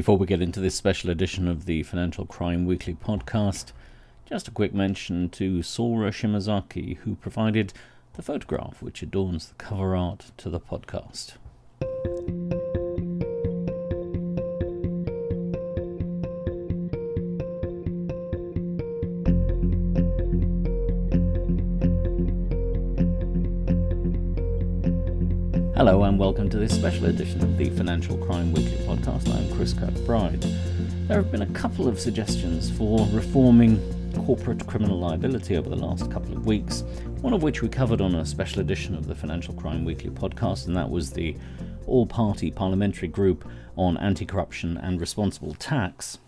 Before we get into this special edition of the Financial Crime Weekly podcast, just a quick mention to Sora Shimazaki, who provided the photograph which adorns the cover art to the podcast. Hello and welcome to this special edition of the Financial Crime Weekly podcast. I'm Chris Kirkbride. There have been a couple of suggestions for reforming corporate criminal liability over the last couple of weeks, one of which we covered on a special edition of the Financial Crime Weekly podcast, and that was the all party parliamentary group on anti corruption and responsible tax.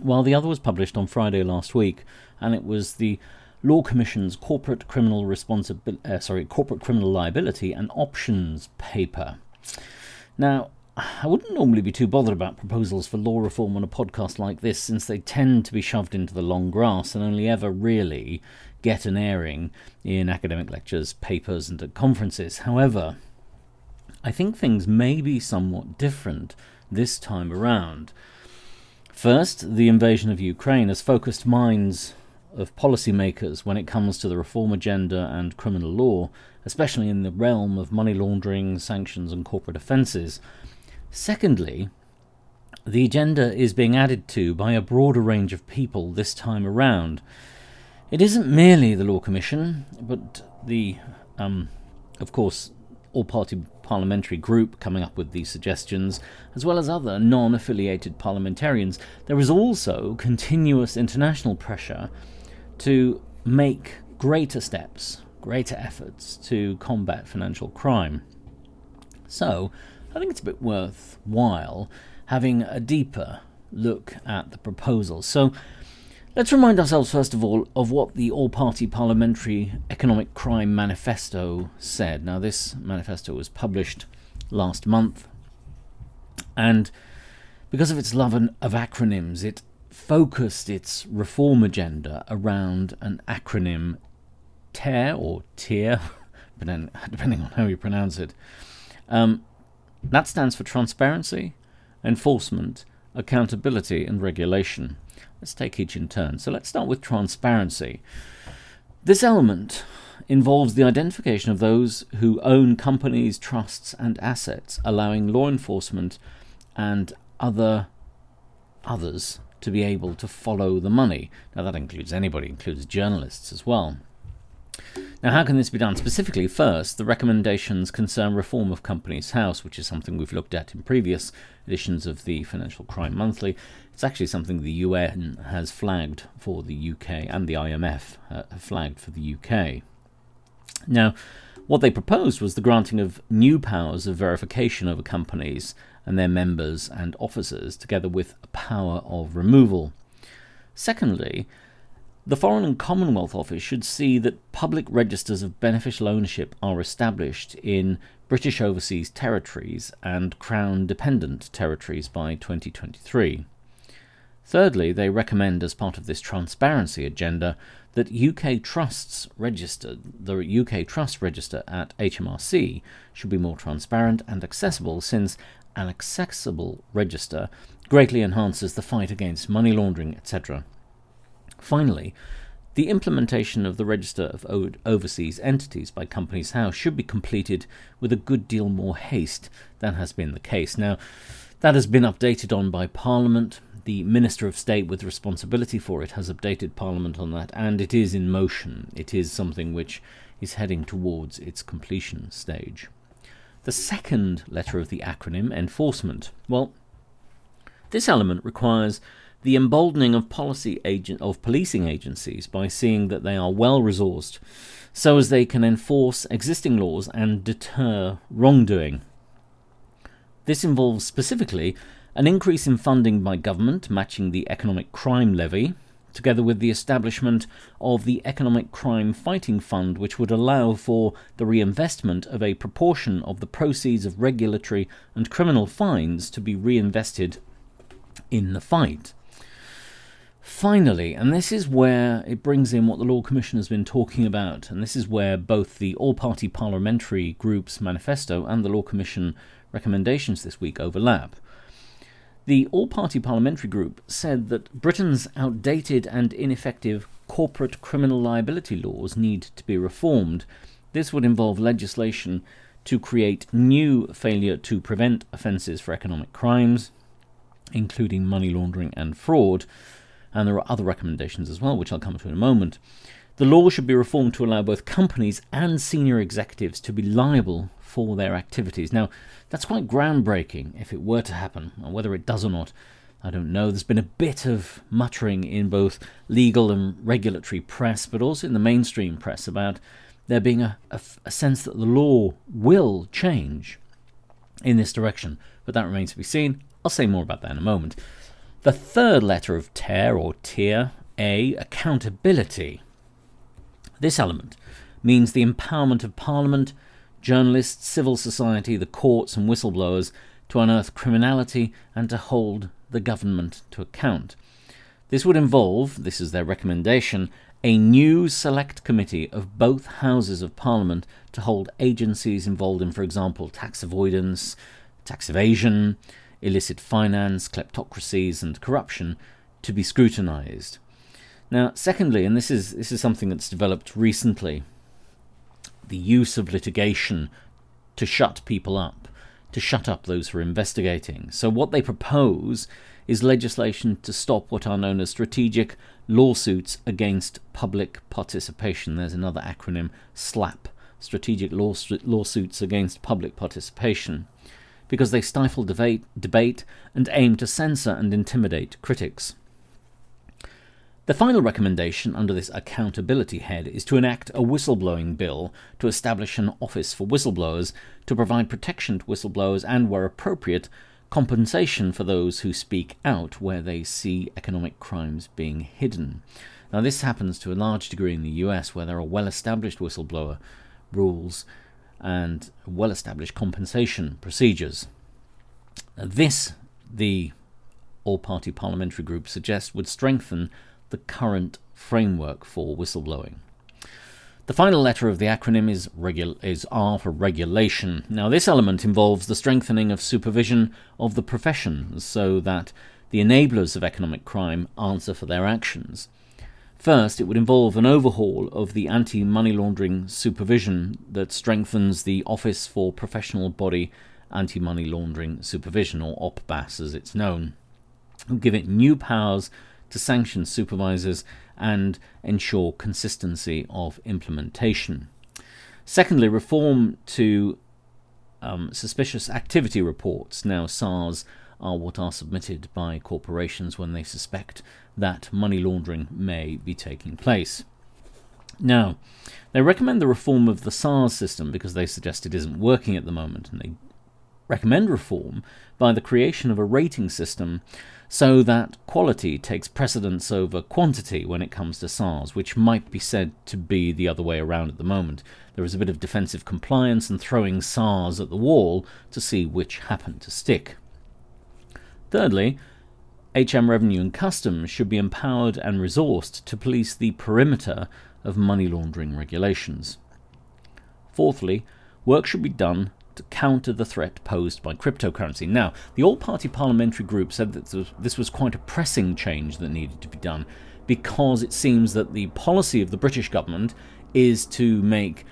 While the other was published on Friday last week, and it was the Law Commission's Corporate Criminal Responsibility, uh, sorry, Corporate Criminal Liability and Options paper. Now, I wouldn't normally be too bothered about proposals for law reform on a podcast like this, since they tend to be shoved into the long grass and only ever really get an airing in academic lectures, papers, and at conferences. However, I think things may be somewhat different this time around. First, the invasion of Ukraine has focused minds of policymakers when it comes to the reform agenda and criminal law, especially in the realm of money laundering, sanctions, and corporate offences. Secondly, the agenda is being added to by a broader range of people this time around. It isn't merely the Law Commission, but the, um, of course, all party parliamentary group coming up with these suggestions, as well as other non affiliated parliamentarians. There is also continuous international pressure to make greater steps, greater efforts to combat financial crime. So, I think it's a bit worthwhile having a deeper look at the proposal. So, let's remind ourselves, first of all, of what the All Party Parliamentary Economic Crime Manifesto said. Now, this manifesto was published last month, and because of its love of acronyms, it focused its reform agenda around an acronym TARE or TIER, depending on how you pronounce it. Um, that stands for Transparency, Enforcement, Accountability, and Regulation. Let's take each in turn. So let's start with transparency. This element involves the identification of those who own companies, trusts, and assets, allowing law enforcement and other others to be able to follow the money. Now, that includes anybody, includes journalists as well. Now, how can this be done? Specifically, first, the recommendations concern reform of Companies House, which is something we've looked at in previous editions of the Financial Crime Monthly. It's actually something the UN has flagged for the UK and the IMF uh, have flagged for the UK. Now, what they proposed was the granting of new powers of verification over companies and their members and officers, together with a power of removal. Secondly, the Foreign and Commonwealth Office should see that public registers of beneficial ownership are established in British overseas territories and Crown dependent territories by 2023. Thirdly, they recommend, as part of this transparency agenda, that UK trusts registered, the UK trust register at HMRC should be more transparent and accessible since an accessible register greatly enhances the fight against money laundering, etc. Finally, the implementation of the register of overseas entities by Companies House should be completed with a good deal more haste than has been the case. Now, that has been updated on by Parliament. The Minister of State with responsibility for it has updated Parliament on that, and it is in motion. It is something which is heading towards its completion stage. The second letter of the acronym, enforcement, well, this element requires the emboldening of policy agent of policing agencies by seeing that they are well resourced so as they can enforce existing laws and deter wrongdoing. This involves specifically an increase in funding by government matching the economic crime levy together with the establishment of the Economic Crime Fighting Fund, which would allow for the reinvestment of a proportion of the proceeds of regulatory and criminal fines to be reinvested in the fight. Finally, and this is where it brings in what the Law Commission has been talking about, and this is where both the all party parliamentary group's manifesto and the Law Commission recommendations this week overlap. The all party parliamentary group said that Britain's outdated and ineffective corporate criminal liability laws need to be reformed. This would involve legislation to create new failure to prevent offences for economic crimes, including money laundering and fraud. And there are other recommendations as well, which I'll come to in a moment. The law should be reformed to allow both companies and senior executives to be liable for their activities. Now, that's quite groundbreaking if it were to happen, and whether it does or not, I don't know. There's been a bit of muttering in both legal and regulatory press, but also in the mainstream press about there being a, a, a sense that the law will change in this direction, but that remains to be seen. I'll say more about that in a moment. The third letter of TARE or tier A, accountability. This element means the empowerment of Parliament, journalists, civil society, the courts, and whistleblowers to unearth criminality and to hold the government to account. This would involve, this is their recommendation, a new select committee of both houses of Parliament to hold agencies involved in, for example, tax avoidance, tax evasion, illicit finance, kleptocracies, and corruption to be scrutinised. Now, secondly, and this is this is something that's developed recently, the use of litigation to shut people up, to shut up those who are investigating. So what they propose is legislation to stop what are known as strategic lawsuits against public participation. There's another acronym, SLAPP, strategic law, lawsuits against public participation, because they stifle debate, debate and aim to censor and intimidate critics. The final recommendation under this accountability head is to enact a whistleblowing bill to establish an office for whistleblowers to provide protection to whistleblowers and, where appropriate, compensation for those who speak out where they see economic crimes being hidden. Now, this happens to a large degree in the US, where there are well established whistleblower rules and well established compensation procedures. This, the all party parliamentary group suggests, would strengthen the current framework for whistleblowing. The final letter of the acronym is, regu- is R for regulation. Now, this element involves the strengthening of supervision of the professions so that the enablers of economic crime answer for their actions. First, it would involve an overhaul of the anti money laundering supervision that strengthens the Office for Professional Body Anti Money Laundering Supervision, or OPBAS as it's known, and give it new powers to sanction supervisors and ensure consistency of implementation. Secondly, reform to um, suspicious activity reports. Now, SARS are what are submitted by corporations when they suspect that money laundering may be taking place. Now, they recommend the reform of the SARS system because they suggest it isn't working at the moment, and they recommend reform by the creation of a rating system so that quality takes precedence over quantity when it comes to SARS, which might be said to be the other way around at the moment. There is a bit of defensive compliance and throwing SARS at the wall to see which happened to stick. Thirdly, HM Revenue and Customs should be empowered and resourced to police the perimeter of money laundering regulations. Fourthly, work should be done to counter the threat posed by cryptocurrency. Now, the all party parliamentary group said that this was quite a pressing change that needed to be done because it seems that the policy of the British government is to make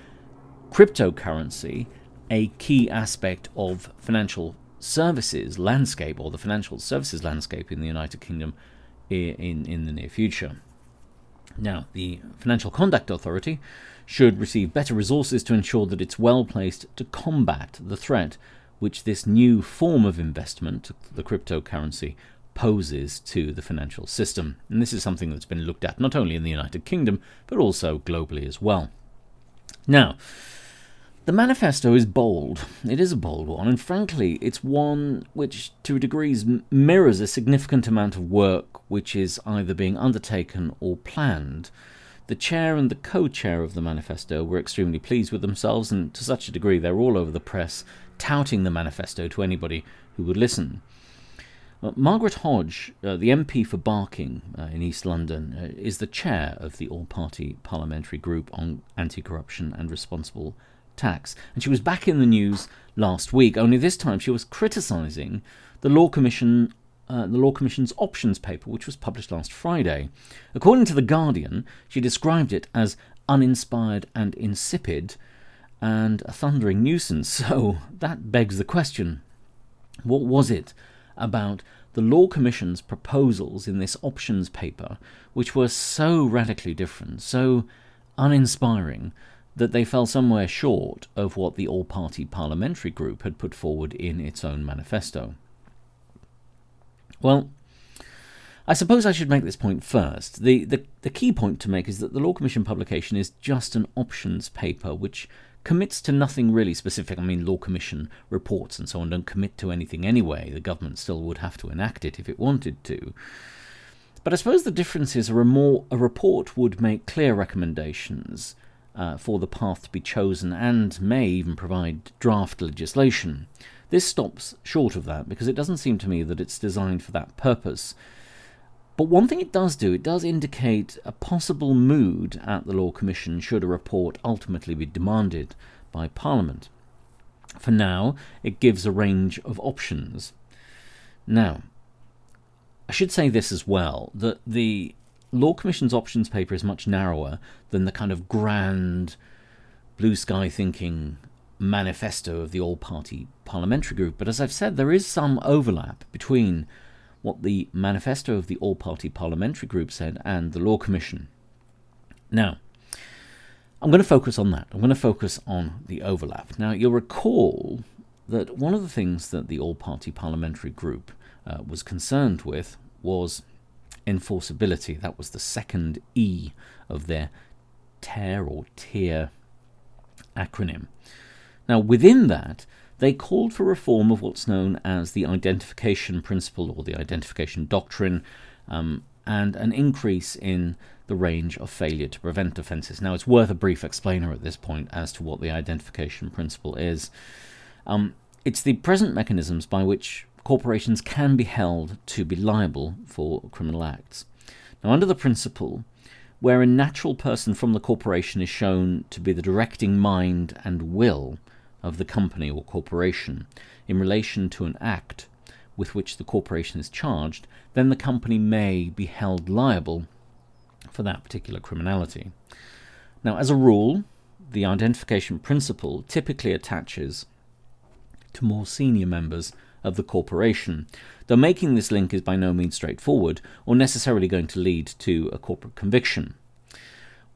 cryptocurrency a key aspect of financial services landscape or the financial services landscape in the United Kingdom in, in the near future. Now, the Financial Conduct Authority should receive better resources to ensure that it's well placed to combat the threat which this new form of investment, the cryptocurrency, poses to the financial system. And this is something that's been looked at not only in the United Kingdom, but also globally as well. Now, the manifesto is bold. It is a bold one, and frankly, it's one which, to a degree, mirrors a significant amount of work which is either being undertaken or planned. The chair and the co chair of the manifesto were extremely pleased with themselves, and to such a degree they're all over the press touting the manifesto to anybody who would listen. Uh, Margaret Hodge, uh, the MP for Barking uh, in East London, uh, is the chair of the all party parliamentary group on anti corruption and responsible tax. And she was back in the news last week, only this time she was criticising the Law Commission uh, the Law Commission's options paper, which was published last Friday. According to The Guardian, she described it as uninspired and insipid and a thundering nuisance. So that begs the question what was it about the Law Commission's proposals in this options paper which were so radically different, so uninspiring, that they fell somewhere short of what the all party parliamentary group had put forward in its own manifesto? Well, I suppose I should make this point first. The, the, the key point to make is that the Law Commission publication is just an options paper which commits to nothing really specific. I mean, Law Commission reports and so on don't commit to anything anyway. The government still would have to enact it if it wanted to. But I suppose the difference is a, a report would make clear recommendations uh, for the path to be chosen and may even provide draft legislation. This stops short of that because it doesn't seem to me that it's designed for that purpose. But one thing it does do, it does indicate a possible mood at the Law Commission should a report ultimately be demanded by Parliament. For now, it gives a range of options. Now, I should say this as well that the Law Commission's options paper is much narrower than the kind of grand blue sky thinking manifesto of the all party parliamentary group. But as I've said, there is some overlap between what the manifesto of the all party parliamentary group said and the Law Commission. Now, I'm going to focus on that. I'm going to focus on the overlap. Now, you'll recall that one of the things that the all party parliamentary group uh, was concerned with was enforceability. That was the second E of their TARE or TIER acronym. Now, within that, they called for reform of what's known as the identification principle or the identification doctrine, um, and an increase in the range of failure to prevent offences. Now, it's worth a brief explainer at this point as to what the identification principle is. Um, it's the present mechanisms by which corporations can be held to be liable for criminal acts. Now, under the principle, where a natural person from the corporation is shown to be the directing mind and will of the company or corporation in relation to an act with which the corporation is charged, then the company may be held liable for that particular criminality. Now, as a rule, the identification principle typically attaches to more senior members of the corporation, though making this link is by no means straightforward or necessarily going to lead to a corporate conviction.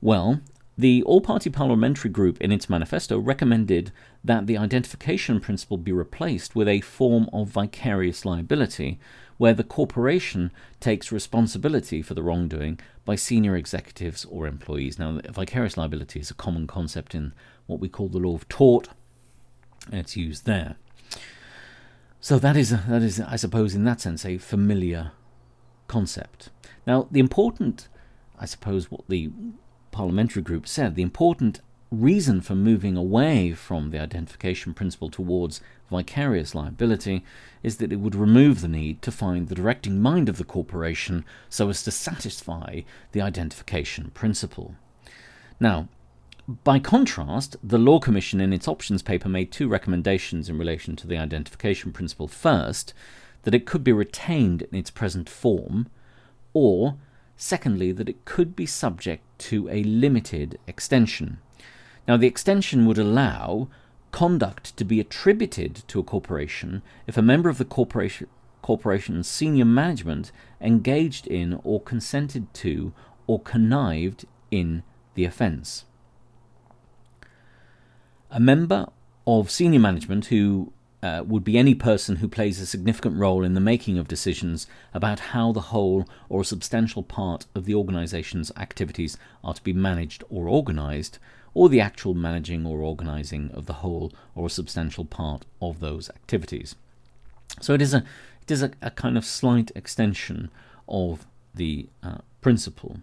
Well, the All Party Parliamentary Group, in its manifesto, recommended that the identification principle be replaced with a form of vicarious liability, where the corporation takes responsibility for the wrongdoing by senior executives or employees. Now, vicarious liability is a common concept in what we call the law of tort, it's used there. So that is, that is, I suppose, in that sense, a familiar concept. Now, the important, I suppose, what the parliamentary group said, the important reason for moving away from the identification principle towards vicarious liability is that it would remove the need to find the directing mind of the corporation so as to satisfy the identification principle. Now, by contrast, the Law Commission in its options paper made two recommendations in relation to the identification principle. First, that it could be retained in its present form, or Secondly, that it could be subject to a limited extension. Now, the extension would allow conduct to be attributed to a corporation if a member of the corporation, corporation's senior management engaged in or consented to or connived in the offence. A member of senior management who uh, would be any person who plays a significant role in the making of decisions about how the whole or a substantial part of the organization's activities are to be managed or organized, or the actual managing or organizing of the whole or a substantial part of those activities. So it is a it is a, a kind of slight extension of the uh, principle.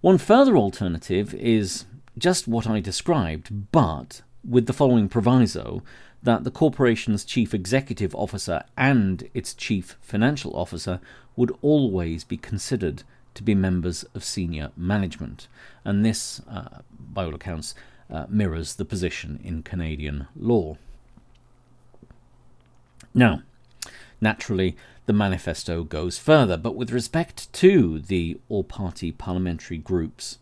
One further alternative is just what I described, but with the following proviso that the corporation's chief executive officer and its chief financial officer would always be considered to be members of senior management. And this, uh, by all accounts, uh, mirrors the position in Canadian law. Now, naturally, the manifesto goes further. But with respect to the all party parliamentary group's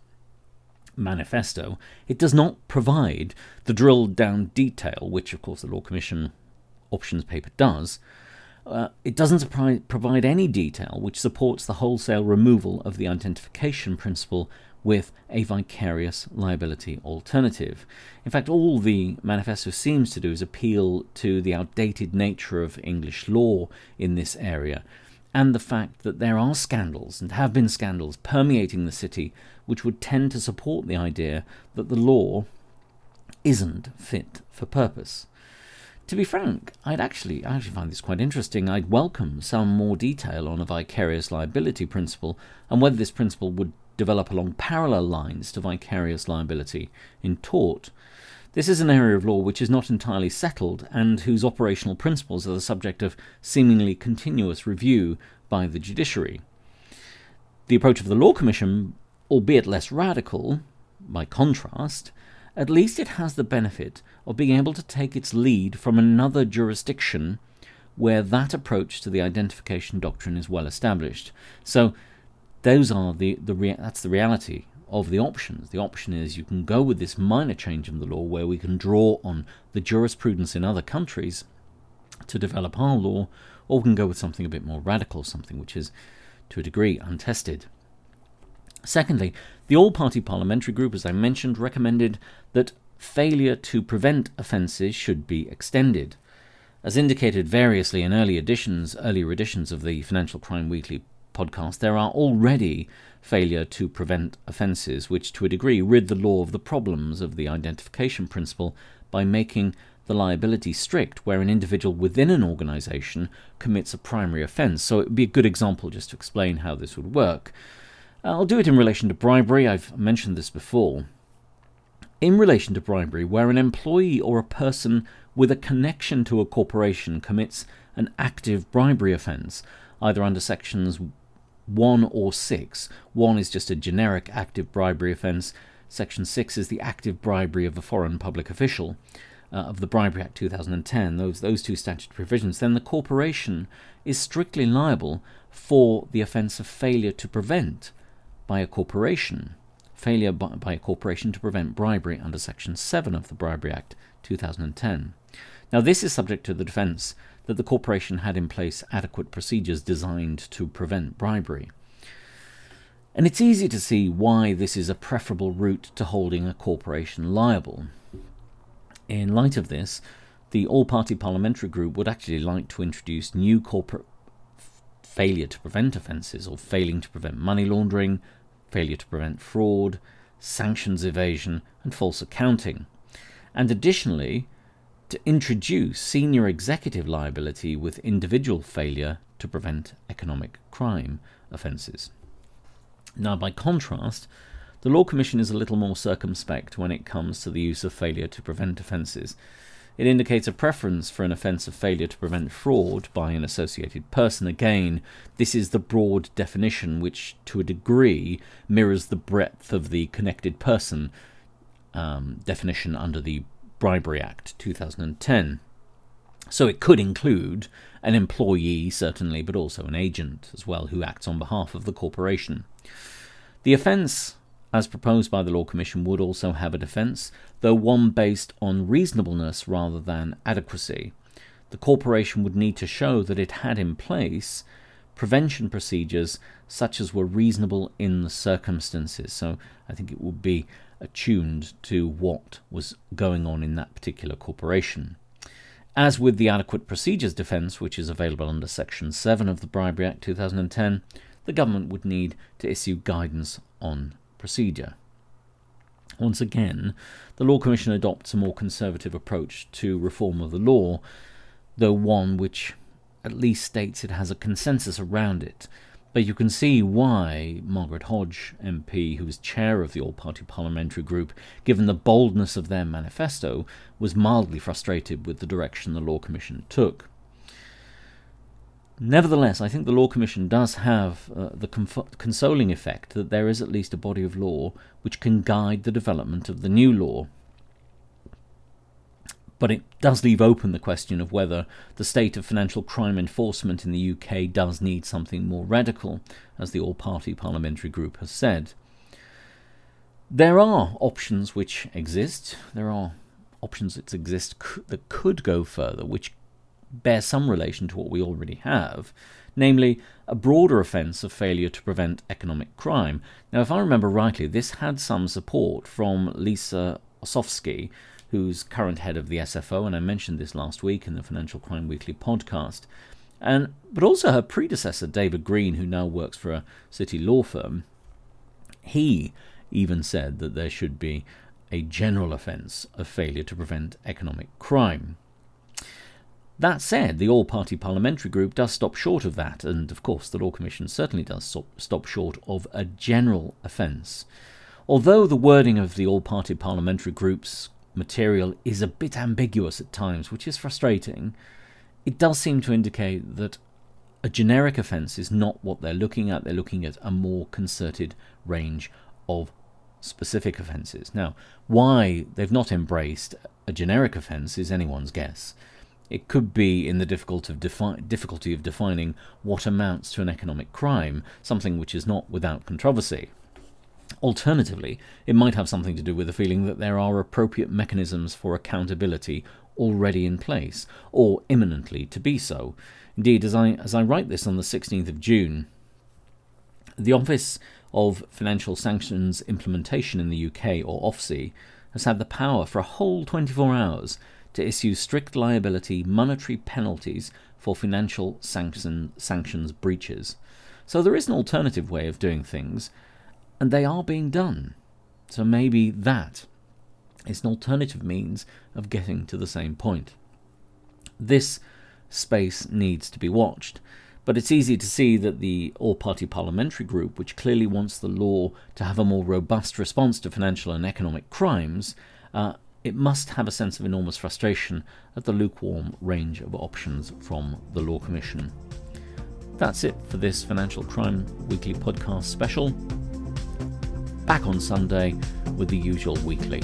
manifesto, it does not provide the drilled down detail, which, of course, the Law Commission options paper does. Uh, it doesn't provide any detail which supports the wholesale removal of the identification principle with a vicarious liability alternative. In fact, all the manifesto seems to do is appeal to the outdated nature of English law in this area and the fact that there are scandals and have been scandals permeating the city which would tend to support the idea that the law isn't fit for purpose. To be frank, I'd actually I actually find this quite interesting. I'd welcome some more detail on a vicarious liability principle and whether this principle would develop along parallel lines to vicarious liability in tort. This is an area of law which is not entirely settled and whose operational principles are the subject of seemingly continuous review by the judiciary. The approach of the Law Commission, albeit less radical, by contrast, at least it has the benefit of being able to take its lead from another jurisdiction where that approach to the identification doctrine is well established. So those are the, the rea- that's the reality of the options. The option is you can go with this minor change in the law where we can draw on the jurisprudence in other countries to develop our law, or we can go with something a bit more radical, something which is to a degree untested. Secondly, the All Party Parliamentary Group, as I mentioned, recommended that failure to prevent offences should be extended. As indicated variously in early editions, earlier editions of the Financial Crime Weekly podcast, there are already failure to prevent offences which, to a degree, rid the law of the problems of the identification principle by making the liability strict where an individual within an organisation commits a primary offence. So it would be a good example just to explain how this would work. I'll do it in relation to bribery, I've mentioned this before. In relation to bribery, where an employee or a person with a connection to a corporation commits an active bribery offence, either under sections 1 or 6. 1 is just a generic active bribery offence. Section 6 is the active bribery of a foreign public official uh, of the Bribery Act 2010, those, those two statutory provisions. Then the corporation is strictly liable for the offence of failure to prevent by a corporation. Failure by, by a corporation to prevent bribery under Section 7 of the Bribery Act 2010. Now, this is subject to the defence that the corporation had in place adequate procedures designed to prevent bribery. And it's easy to see why this is a preferable route to holding a corporation liable. In light of this, the All Party Parliamentary Group would actually like to introduce new corporate failure to prevent offences or failing to prevent money laundering, failure to prevent fraud, sanctions evasion, and false accounting. And additionally, to introduce senior executive liability with individual failure to prevent economic crime offences. Now, by contrast, the Law Commission is a little more circumspect when it comes to the use of failure to prevent offences. It indicates a preference for an offence of failure to prevent fraud by an associated person. Again, this is the broad definition which, to a degree, mirrors the breadth of the connected person um, definition under the Bribery Act 2010. So it could include an employee, certainly, but also an agent as well who acts on behalf of the corporation. The offence, as proposed by the Law Commission, would also have a defence, though one based on reasonableness rather than adequacy. The corporation would need to show that it had in place prevention procedures such as were reasonable in the circumstances. So I think it would be attuned to what was going on in that particular corporation. As with the adequate procedures defence, which is available under Section 7 of the Bribery Act 2010, the government would need to issue guidance on procedure. Once again, the Law Commission adopts a more conservative approach to reform of the law, though one which at least states it has a consensus around it but you can see why Margaret Hodge, MP, who was chair of the All Party Parliamentary Group, given the boldness of their manifesto, was mildly frustrated with the direction the Law Commission took. Nevertheless, I think the Law Commission does have uh, the consoling effect that there is at least a body of law which can guide the development of the new law. But it does leave open the question of whether the state of financial crime enforcement in the UK does need something more radical, as the all party parliamentary group has said. There are options which exist. There are options that exist that could go further, which bear some relation to what we already have, namely a broader offence of failure to prevent economic crime. Now, if I remember rightly, this had some support from Lisa Osofsky, who's current head of the SFO, and I mentioned this last week in the Financial Crime Weekly podcast. And but also her predecessor, David Green, who now works for a city law firm, he even said that there should be a general offence of failure to prevent economic crime. That said, the all party parliamentary group does stop short of that, and of course, the Law Commission certainly does stop, stop short of a general offence. Although the wording of the all party parliamentary group's material is a bit ambiguous at times, which is frustrating, it does seem to indicate that a generic offence is not what they're looking at. They're looking at a more concerted range of specific offences. Now, why they've not embraced a generic offence is anyone's guess. It could be in the difficult of defi- difficulty of defining what amounts to an economic crime, something which is not without controversy. Alternatively, it might have something to do with the feeling that there are appropriate mechanisms for accountability already in place, or imminently to be so. Indeed, as I, as I write this on the 16th of June, the Office of Financial Sanctions Implementation in the UK, or OFSI, has had the power for a whole 24 hours to issue strict liability monetary penalties for financial sanction, sanctions breaches. So there is an alternative way of doing things, and they are being done. So maybe that is an alternative means of getting to the same point. This space needs to be watched, but it's easy to see that the all party parliamentary group, which clearly wants the law to have a more robust response to financial and economic crimes, uh, it must have a sense of enormous frustration at the lukewarm range of options from the Law Commission. That's it for this Financial Crime Weekly podcast special back on Sunday with the usual weekly.